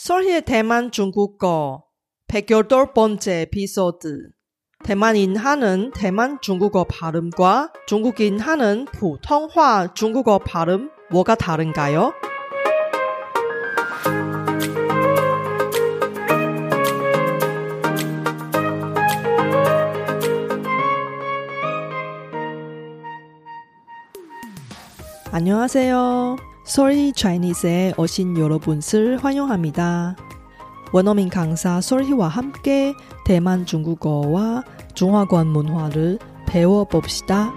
설희의 대만 중국어 108번째 에피소드 대만인 하는 대만 중국어 발음과 중국인 하는 보통화 중국어 발음 뭐가 다른가요? 안녕하세요. 솔희 차이니즈에 오신 여러분을 환영합니다. 원어민 강사 솔희와 함께 대만 중국어와 중화권 문화를 배워봅시다.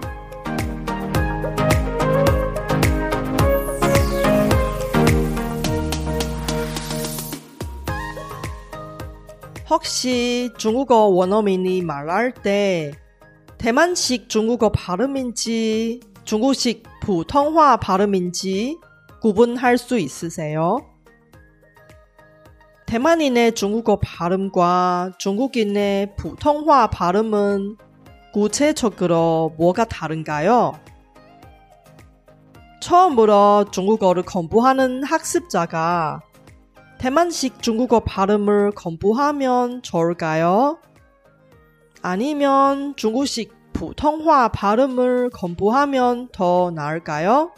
혹시 중국어 원어민이 말할 때 대만식 중국어 발음인지 중국식 보통화 발음인지 구분할 수 있으세요? 대만인의 중국어 발음과 중국인의 보통화 발음은 구체적으로 뭐가 다른가요? 처음으로 중국어를 공부하는 학습자가 대만식 중국어 발음을 공부하면 좋을까요? 아니면 중국식 보통화 발음을 공부하면 더 나을까요?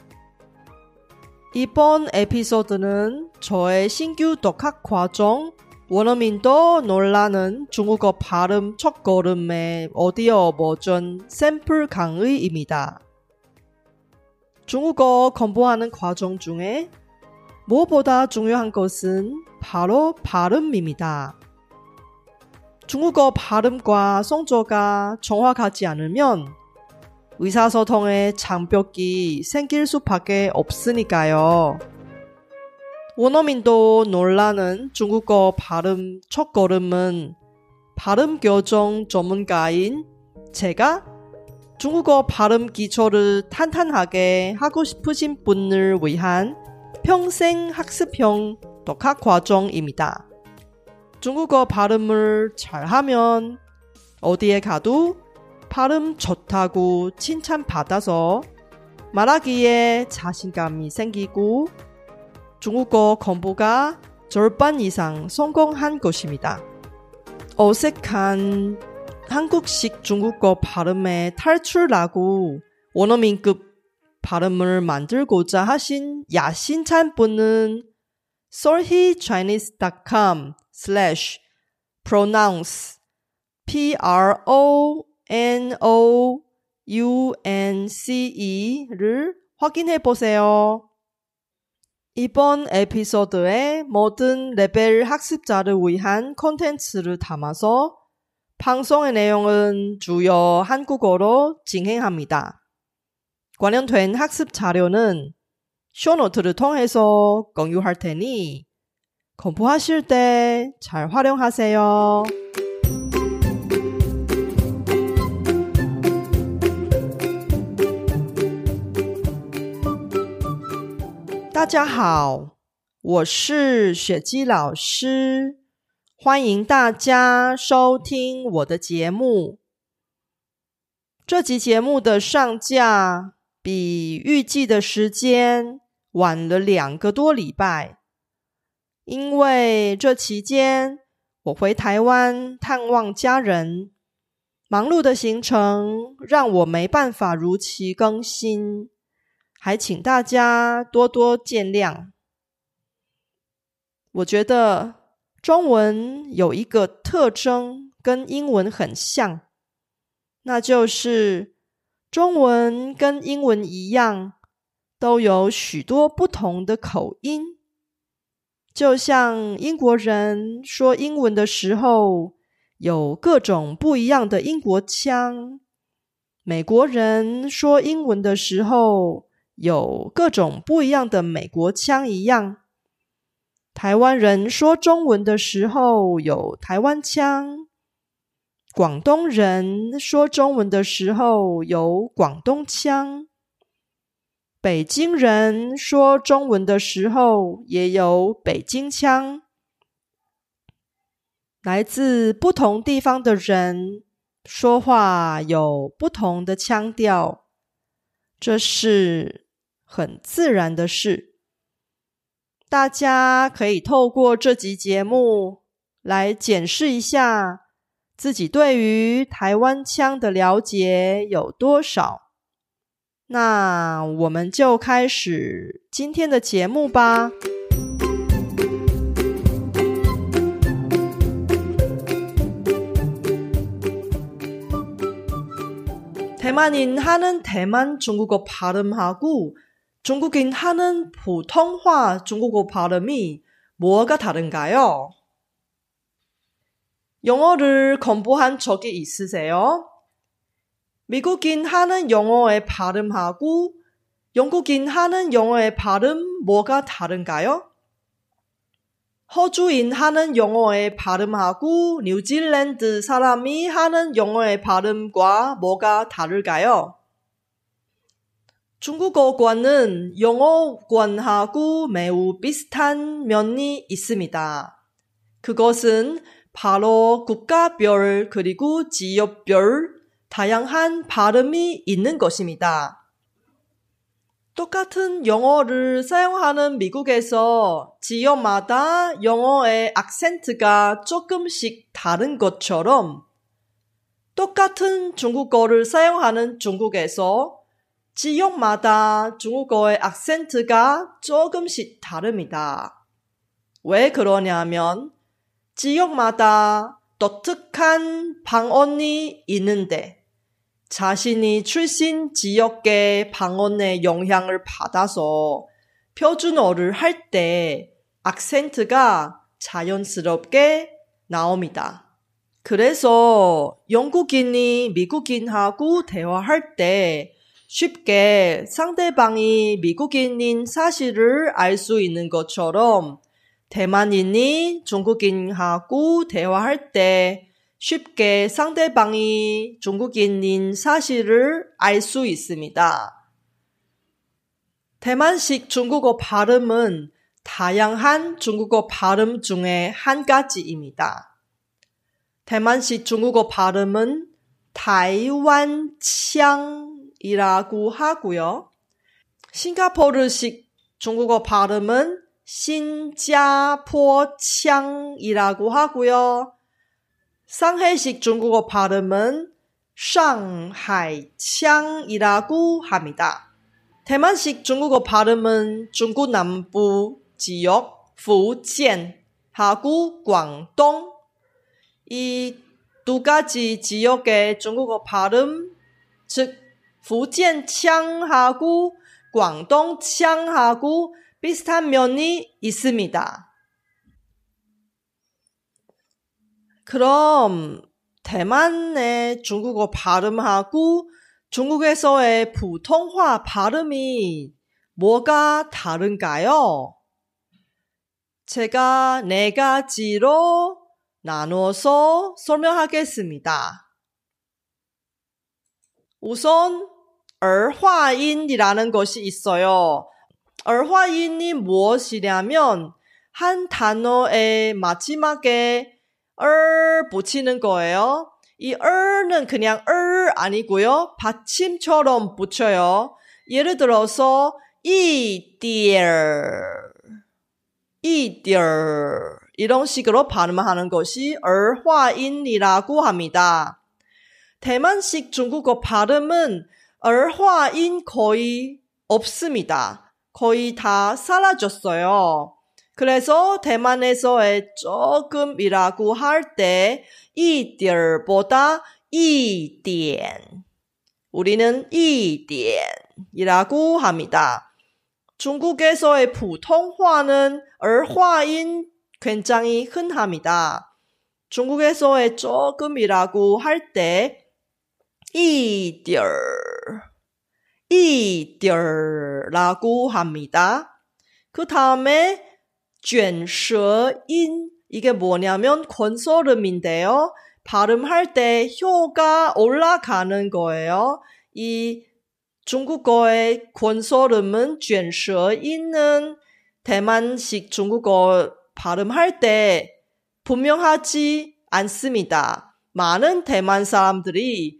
이번 에피소드는 저의 신규 독학 과정 원어민도 놀라는 중국어 발음 첫걸음의 오디오 버전 샘플 강의입니다. 중국어 공부하는 과정 중에 무엇보다 중요한 것은 바로 발음입니다. 중국어 발음과 성조가 정확하지 않으면 의사소통에 장벽이 생길 수밖에 없으니까요. 원어민도 놀라는 중국어 발음 첫걸음은 발음 교정 전문가인 제가 중국어 발음 기초를 탄탄하게 하고 싶으신 분을 위한 평생 학습형 독학 과정입니다. 중국어 발음을 잘하면 어디에 가도 발음 좋다고 칭찬받아서 말하기에 자신감이 생기고 중국어 공부가 절반 이상 성공한 것입니다. 어색한 한국식 중국어 발음에 탈출하고 원어민급 발음을 만들고자 하신 야심찬 분은 solhechinese.com slash pronounce p-r-o N-O-U-N-C-E를 확인해 보세요. 이번 에피소드에 모든 레벨 학습자를 위한 콘텐츠를 담아서 방송의 내용은 주요 한국어로 진행합니다. 관련된 학습 자료는 쇼노트를 통해서 공유할 테니 공부하실 때 잘 활용하세요. 大家好，我是雪姬老师，欢迎大家收听我的节目。这集节目的上架比预计的时间晚了两个多礼拜，因为这期间我回台湾探望家人，忙碌的行程让我没办法如期更新。还请大家多多见谅。我觉得中文有一个特征跟英文很像，那就是中文跟英文一样，都有许多不同的口音。就像英国人说英文的时候，有各种不一样的英国腔；美国人说英文的时候，有各种不一样的美国腔一样，台湾人说中文的时候有台湾腔，广东人说中文的时候有广东腔，北京人说中文的时候也有北京腔。来自不同地方的人说话有不同的腔调，这是。很自然的事。 大家可以透过这集节目来检视一下自己对于台湾腔的了解有多少。那我们就开始今天的节目吧。대만인하는대만중국어발음하고 중국인 하는 보통화 중국어 발음이 뭐가 다른가요? 영어를 공부한 적이 있으세요? 미국인 하는 영어의 발음하고 영국인 하는 영어의 발음 뭐가 다른가요? 호주인 하는 영어의 발음하고 뉴질랜드 사람이 하는 영어의 발음과 뭐가 다를까요? 중국어권은 영어권하고 매우 비슷한 면이 있습니다. 그것은 바로 국가별 그리고 지역별 다양한 발음이 있는 것입니다. 똑같은 영어를 사용하는 미국에서 지역마다 영어의 악센트가 조금씩 다른 것처럼 똑같은 중국어를 사용하는 중국에서 지역마다 중국어의 악센트가 조금씩 다릅니다. 왜 그러냐면 지역마다 독특한 방언이 있는데 자신이 출신 지역의 방언의 영향을 받아서 표준어를 할 때 악센트가 자연스럽게 나옵니다. 그래서 영국인이 미국인하고 대화할 때 쉽게 상대방이 미국인인 사실을 알 수 있는 것처럼 대만인이 중국인하고 대화할 때 쉽게 상대방이 중국인인 사실을 알 수 있습니다. 대만식 중국어 발음은 다양한 중국어 발음 중에 한 가지입니다. 대만식 중국어 발음은 타이완창 이라고 하고요. 싱가포르식 중국어 발음은 신자포창이라고 하고요. 상해식 중국어 발음은 상하이창이라고 합니다. 대만식 중국어 발음은 중국 남부 지역福建하고 광동 이 두 가지 지역의 중국어 발음 즉 福建 창하고 광동 창하고 비슷한 면이 있습니다. 그럼 대만의 중국어 발음하고 중국에서의 보통화 발음이 뭐가 다른가요? 제가 네 가지로 나누어서 설명하겠습니다. 우선 얼화인이라는 것이 있어요. 얼화인이 무엇이냐면 한 단어의 마지막에 얼 붙이는 거예요. 이 얼은 그냥 얼 아니고요. 받침처럼 붙여요. 예를 들어서 이디얼 이디얼 이런 식으로 발음하는 것이 얼화인이라고 합니다. 대만식 중국어 발음은 얼화인 거의 없습니다. 거의 다 사라졌어요. 그래서 대만에서의 조금이라고 할 때 이디보다 이디엔 우리는 이디엔이라고 합니다. 중국에서의 보통화는 얼화인 굉장히 흔합니다. 중국에서의 조금이라고 할 때 이디얼 이디라고 합니다. 그 다음에 쥔셔인 이게 뭐냐면 건설음인데요. 발음할 때 혀가 올라가는 거예요. 이 중국어의 건설음은 쥔셔인은 대만식 중국어 발음할 때 분명하지 않습니다. 많은 대만 사람들이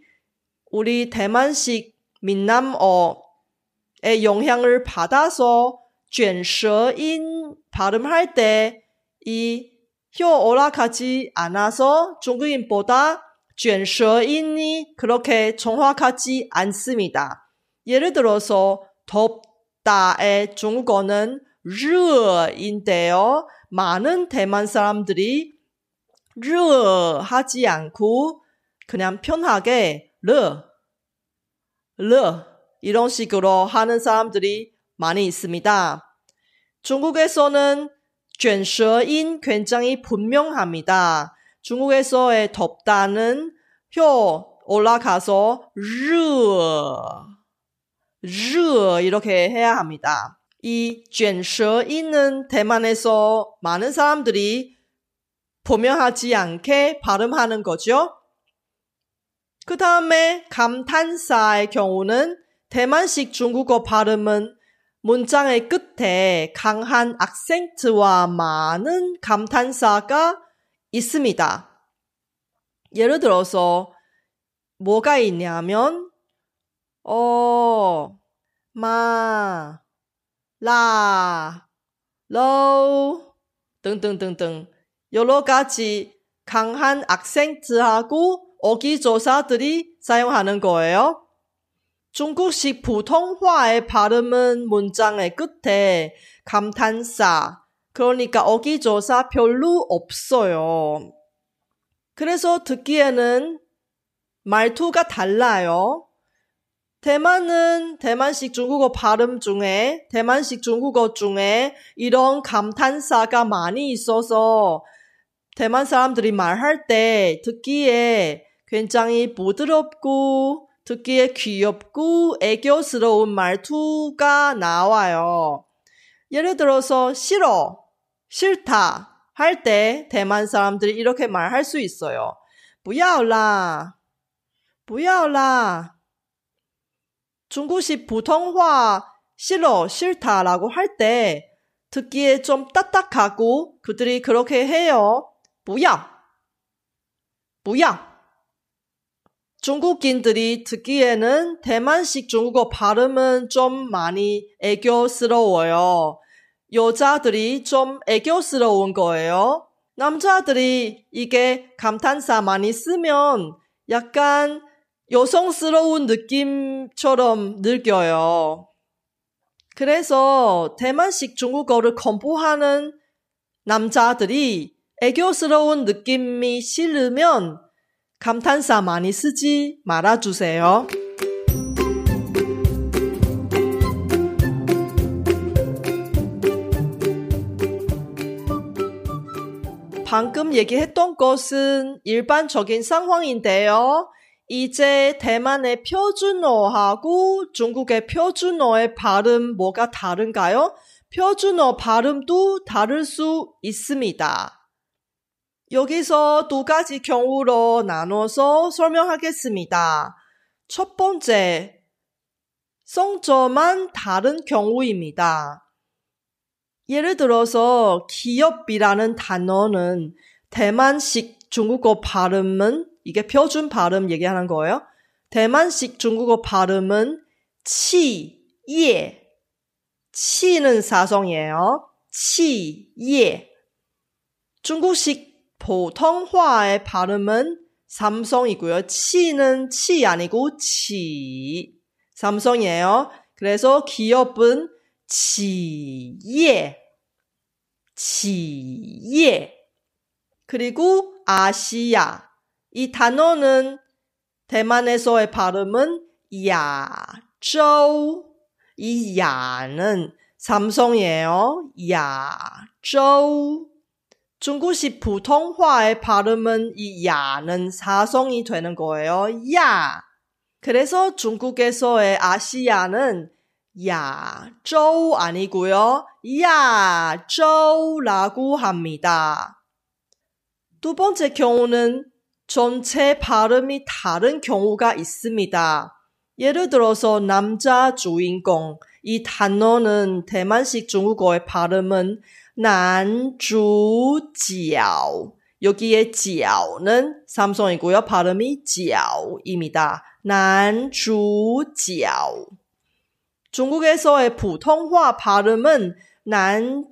우리 대만식 민남어의 영향을 받아서 쥔舌인 발음할 때 이 혀 올라가지 않아서 중국인보다 쥔舌인이 그렇게 정확하지 않습니다. 예를 들어서 덥다의 중국어는 르인데요. 많은 대만 사람들이 르하지 않고 그냥 편하게 르 르 이런 식으로 하는 사람들이 많이 있습니다. 중국에서는 쥔셔인 굉장히 분명합니다. 중국에서의 덥다는 혀 올라가서 르르 이렇게 해야 합니다. 이 쥔셔인은 대만에서 많은 사람들이 분명하지 않게 발음하는 거죠. 그 다음에 감탄사의 경우는 대만식 중국어 발음은 문장의 끝에 강한 악센트와 많은 감탄사가 있습니다. 예를 들어서 뭐가 있냐면 어, 마, 라, 로 등등등등 여러 가지 강한 악센트하고 어기조사들이 사용하는 거예요. 중국식 보통화의 발음은 문장의 끝에 감탄사, 그러니까 어기조사 별로 없어요. 그래서 듣기에는 말투가 달라요. 대만은 대만식 중국어 발음 중에, 대만식 중국어 중에 이런 감탄사가 많이 있어서 대만 사람들이 말할 때 듣기에 굉장히 부드럽고 듣기에 귀엽고 애교스러운 말투가 나와요. 예를 들어서 싫어, 싫다 할 때 대만 사람들이 이렇게 말할 수 있어요. 不要啦,不要啦. 중국식普通话 싫어, 싫다라고 할 때 듣기에 좀 딱딱하고 그들이 그렇게 해요. 不要,不要. 중국인들이 듣기에는 대만식 중국어 발음은 좀 많이 애교스러워요. 여자들이 좀 애교스러운 거예요. 남자들이 이게 감탄사 많이 쓰면 약간 여성스러운 느낌처럼 느껴요. 그래서 대만식 중국어를 공부하는 남자들이 애교스러운 느낌이 싫으면 감탄사 많이 쓰지 말아주세요. 방금 얘기했던 것은 일반적인 상황인데요. 이제 대만의 표준어하고 중국의 표준어의 발음 뭐가 다른가요? 표준어 발음도 다를 수 있습니다. 여기서 두 가지 경우로 나눠서 설명하겠습니다. 첫 번째, 성조만 다른 경우입니다. 예를 들어서 기업이라는 단어는 대만식 중국어 발음은 이게 표준 발음 얘기하는 거예요. 대만식 중국어 발음은 치, 예. 치는 사성이에요. 치, 예. 중국식 보통화의 발음은 삼성이고요. 치는 치 아니고 치. 삼성이에요. 그래서 기업은 지예. 지예. 그리고 아시아. 이 단어는 대만에서의 발음은 야조. 이 야는 삼성이에요. 야조. 중국식普通화의 발음은 이 야는 사성이 되는 거예요. 야. 그래서 중국에서의 아시아는 야조 아니고요. 야조라고 합니다. 두 번째 경우는 전체 발음이 다른 경우가 있습니다. 예를 들어서 남자 주인공 이 단어는 대만식 중국어의 발음은 난주角 여기에 지요는 삼성이고요. 발음이 지요입니다. 난주지요. 중국에서의 보통화 발음은 난주죄.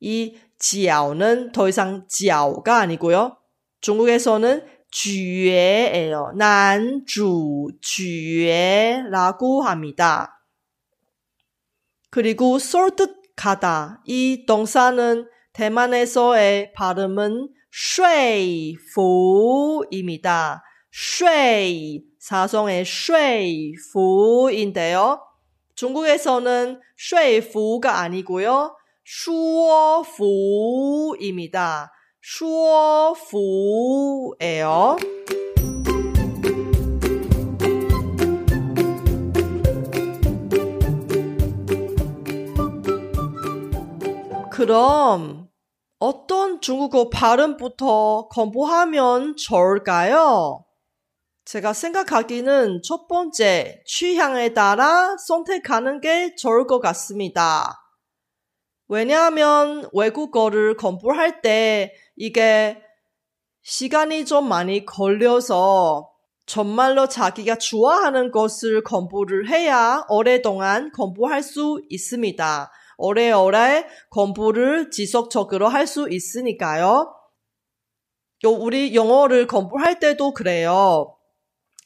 이 지요는 더 이상 지요가 아니고요. 중국에서는 죄예요. 난주죄라고 합니다. 그리고 쏠듯 가다. 이 동사는 대만에서의 발음은 쉐이프입니다. 쉐이, 사성의 쉐이프인데요. 중국에서는 쉐이프가 아니고요. 슈어프입니다. 슈어프예요. 그럼 어떤 중국어 발음부터 공부하면 좋을까요? 제가 생각하기는 첫 번째 취향에 따라 선택하는 게 좋을 것 같습니다. 왜냐하면 외국어를 공부할 때 이게 시간이 좀 많이 걸려서 정말로 자기가 좋아하는 것을 공부를 해야 오랫동안 공부할 수 있습니다. 오래오래 공부를 지속적으로 할 수 있으니까요. 우리 영어를 공부할 때도 그래요.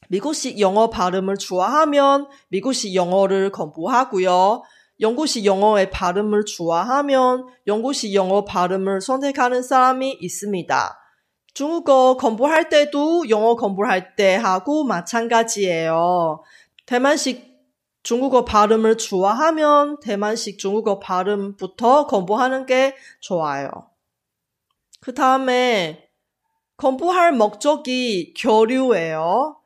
미국식 영어 발음을 좋아하면 미국식 영어를 공부하고요. 영국식 영어의 발음을 좋아하면 영국식 영어 발음을 선택하는 사람이 있습니다. 중국어 공부할 때도 영어 공부할 때 하고 마찬가지예요. 대만식 중국어 발음을 좋아하면 대만식 중국어 발음부터 공부하는 게 좋아요. 그 다음에 공부할 목적이 교류예요.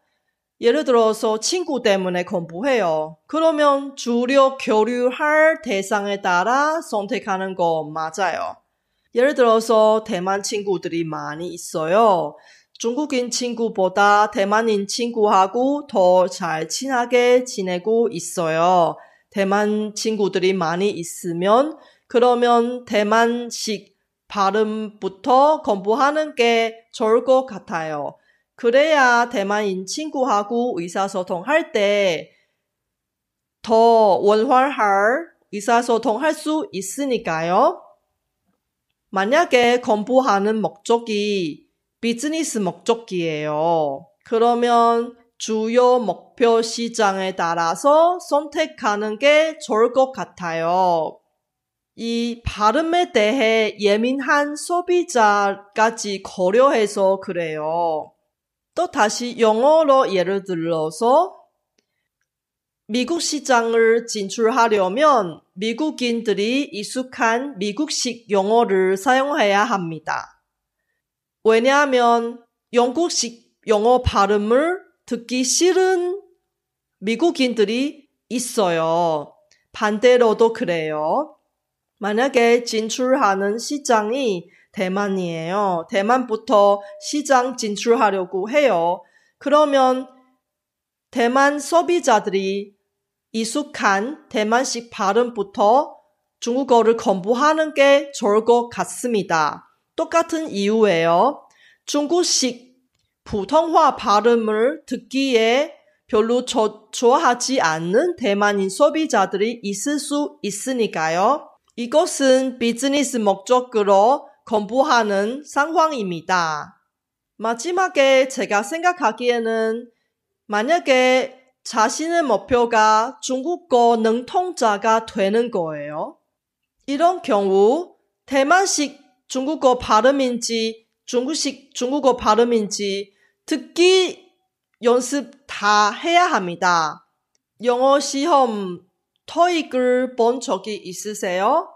예를 들어서 친구 때문에 공부해요. 그러면 주로 교류할 대상에 따라 선택하는 거 맞아요. 예를 들어서 대만 친구들이 많이 있어요. 중국인 친구보다 대만인 친구하고 더 잘 친하게 지내고 있어요. 대만 친구들이 많이 있으면 그러면 대만식 발음부터 공부하는 게 좋을 것 같아요. 그래야 대만인 친구하고 의사소통할 때 더 원활할 의사소통할 수 있으니까요. 만약에 공부하는 목적이 비즈니스 목적이에요. 그러면 주요 목표 시장에 따라서 선택하는 게 좋을 것 같아요. 이 발음에 대해 예민한 소비자까지 고려해서 그래요. 또 다시 영어로 예를 들어서 미국 시장을 진출하려면 미국인들이 익숙한 미국식 영어를 사용해야 합니다. 왜냐하면 영국식 영어 발음을 듣기 싫은 미국인들이 있어요. 반대로도 그래요. 만약에 진출하는 시장이 대만이에요. 대만부터 시장 진출하려고 해요. 그러면 대만 소비자들이 익숙한 대만식 발음부터 중국어를 공부하는 게 좋을 것 같습니다. 똑같은 이유예요. 중국식普通화 발음을 듣기에 별로 저, 좋아하지 않는 대만인 소비자들이 있을 수 있으니까요. 이것은 비즈니스 목적으로 공부하는 상황입니다. 마지막에 제가 생각하기에는 만약에 자신의 목표가 중국어 능통자가 되는 거예요. 이런 경우 대만식 중국어 발음인지 중국식 중국어 발음인지 듣기 연습 다 해야 합니다. 영어 시험 토익을 본 적이 있으세요?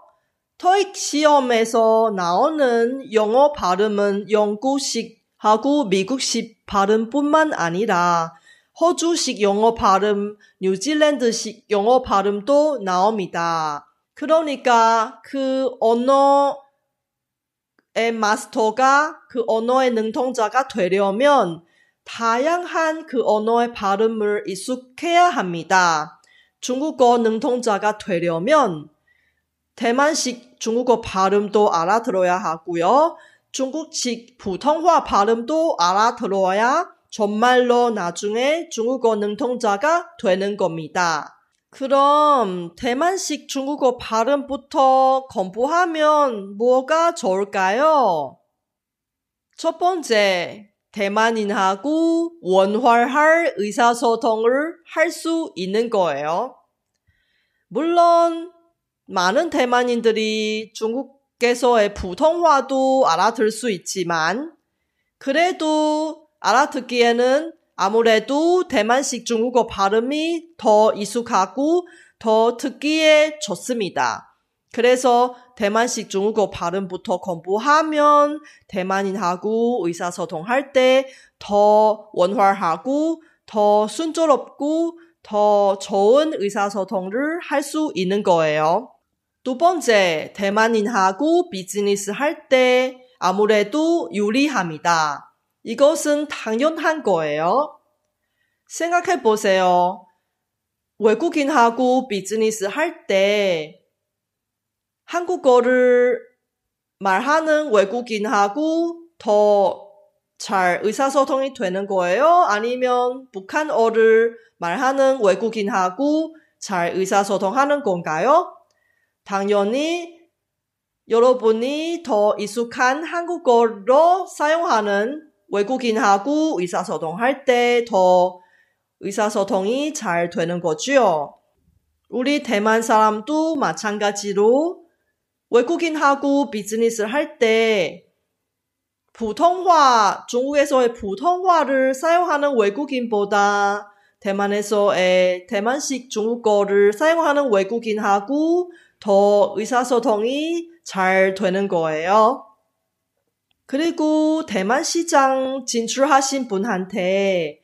토익 시험에서 나오는 영어 발음은 영국식하고 미국식 발음뿐만 아니라 호주식 영어 발음, 뉴질랜드식 영어 발음도 나옵니다. 그러니까 그 언어의 마스터가 그 언어의 능통자가 되려면 다양한 그 언어의 발음을 익숙해야 합니다. 중국어 능통자가 되려면 대만식 중국어 발음도 알아들어야 하고요. 중국식 부통화 발음도 알아들어야 정말로 나중에 중국어 능통자가 되는 겁니다. 그럼 대만식 중국어 발음부터 공부하면 뭐가 좋을까요? 첫 번째, 대만인하고 원활할 의사소통을 할 수 있는 거예요. 물론 많은 대만인들이 중국에서의 부통화도 알아들 수 있지만 그래도 알아듣기에는 아무래도 대만식 중국어 발음이 더 익숙하고 더 듣기에 좋습니다. 그래서 대만식 중국어 발음부터 공부하면 대만인하고 의사소통할 때 더 원활하고 더 순조롭고 더 좋은 의사소통을 할 수 있는 거예요. 두 번째, 대만인하고 비즈니스 할 때 아무래도 유리합니다. 이것은 당연한 거예요. 생각해 보세요. 외국인하고 비즈니스 할 때 한국어를 말하는 외국인하고 더 잘 의사소통이 되는 거예요? 아니면 북한어를 말하는 외국인하고 잘 의사소통하는 건가요? 당연히 여러분이 더 익숙한 한국어로 사용하는 외국인하고 의사소통 할 때 더 의사소통이 잘 되는 거지요. 우리 대만 사람도 마찬가지로 외국인하고 비즈니스를 할 때 보통화, 중국에서의 보통화를 사용하는 외국인보다 대만에서의 대만식 중국어를 사용하는 외국인하고 더 의사소통이 잘 되는 거예요. 그리고 대만 시장 진출하신 분한테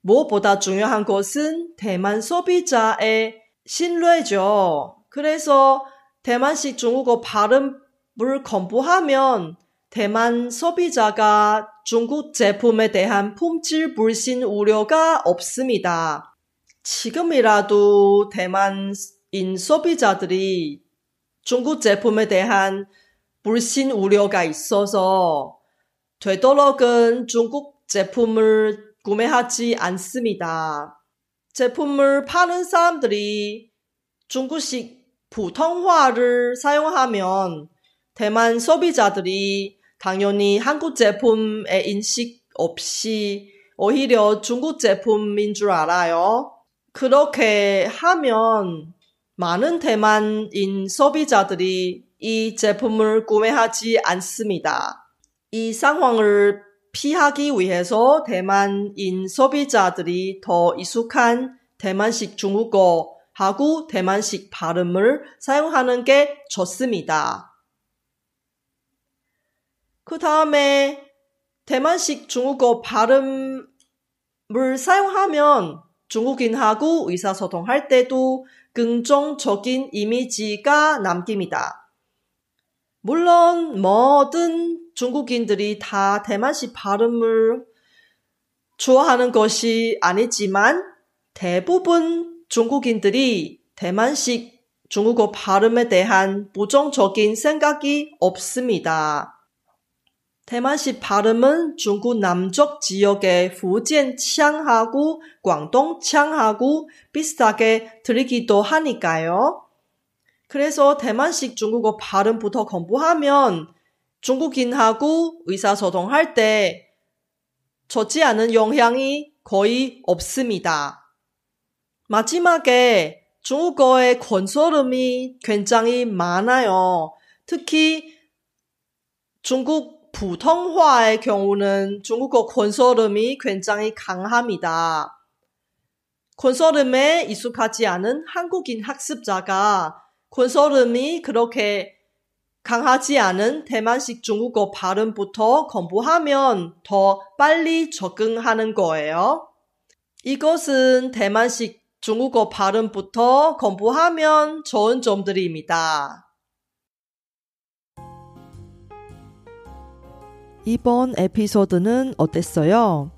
무엇보다 중요한 것은 대만 소비자의 신뢰죠. 그래서 대만식 중국어 발음을 공부하면 대만 소비자가 중국 제품에 대한 품질 불신 우려가 없습니다. 지금이라도 대만인 소비자들이 중국 제품에 대한 불신 우려가 있어서 되도록은 중국 제품을 구매하지 않습니다. 제품을 파는 사람들이 중국식 보통화를 사용하면 대만 소비자들이 당연히 한국 제품의 인식 없이 오히려 중국 제품인 줄 알아요. 그렇게 하면 많은 대만인 소비자들이 이 제품을 구매하지 않습니다. 이 상황을 피하기 위해서 대만인 소비자들이 더 익숙한 대만식 중국어 하고 대만식 발음을 사용하는 게 좋습니다. 그 다음에 대만식 중국어 발음을 사용하면 중국인하고 의사소통할 때도 긍정적인 이미지가 남깁니다. 물론 모든 중국인들이 다 대만식 발음을 좋아하는 것이 아니지만 대부분 중국인들이 대만식 중국어 발음에 대한 부정적인 생각이 없습니다. 대만식 발음은 중국 남쪽 지역의 후진腔하고 광동腔하고 비슷하게 들리기도 하니까요. 그래서 대만식 중국어 발음부터 공부하면 중국인하고 의사소통할 때 좋지 않은 영향이 거의 없습니다. 마지막에 중국어의 건설음이 굉장히 많아요. 특히 중국 부통화의 경우는 중국어 건설음이 굉장히 강합니다. 건설음에 익숙하지 않은 한국인 학습자가 권소름이 그렇게 강하지 않은 대만식 중국어 발음부터 공부하면 더 빨리 적응하는 거예요. 이것은 대만식 중국어 발음부터 공부하면 좋은 점들입니다. 이번 에피소드는 어땠어요?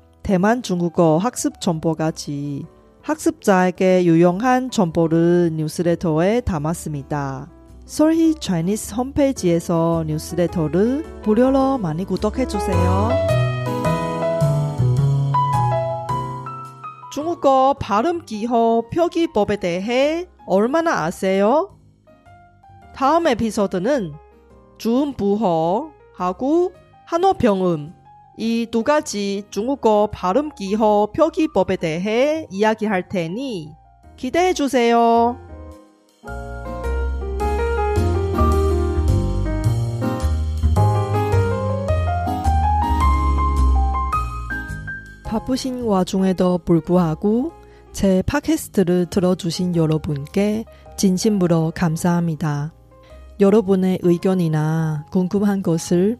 대만 중국어 학습 정보까지 학습자에게 유용한 정보를 뉴스레터에 담았습니다. 솔희 차이니스 홈페이지에서 뉴스레터를 무료로 많이 구독해 주세요. 중국어 발음 기호 표기법에 대해 얼마나 아세요? 다음 에피소드는 주음 부호하고 한어평음 이 두 가지 중국어 발음 기호 표기법에 대해 이야기할 테니 기대해 주세요. 바쁘신 와중에도 불구하고 제 팟캐스트를 들어주신 여러분께 진심으로 감사합니다. 여러분의 의견이나 궁금한 것을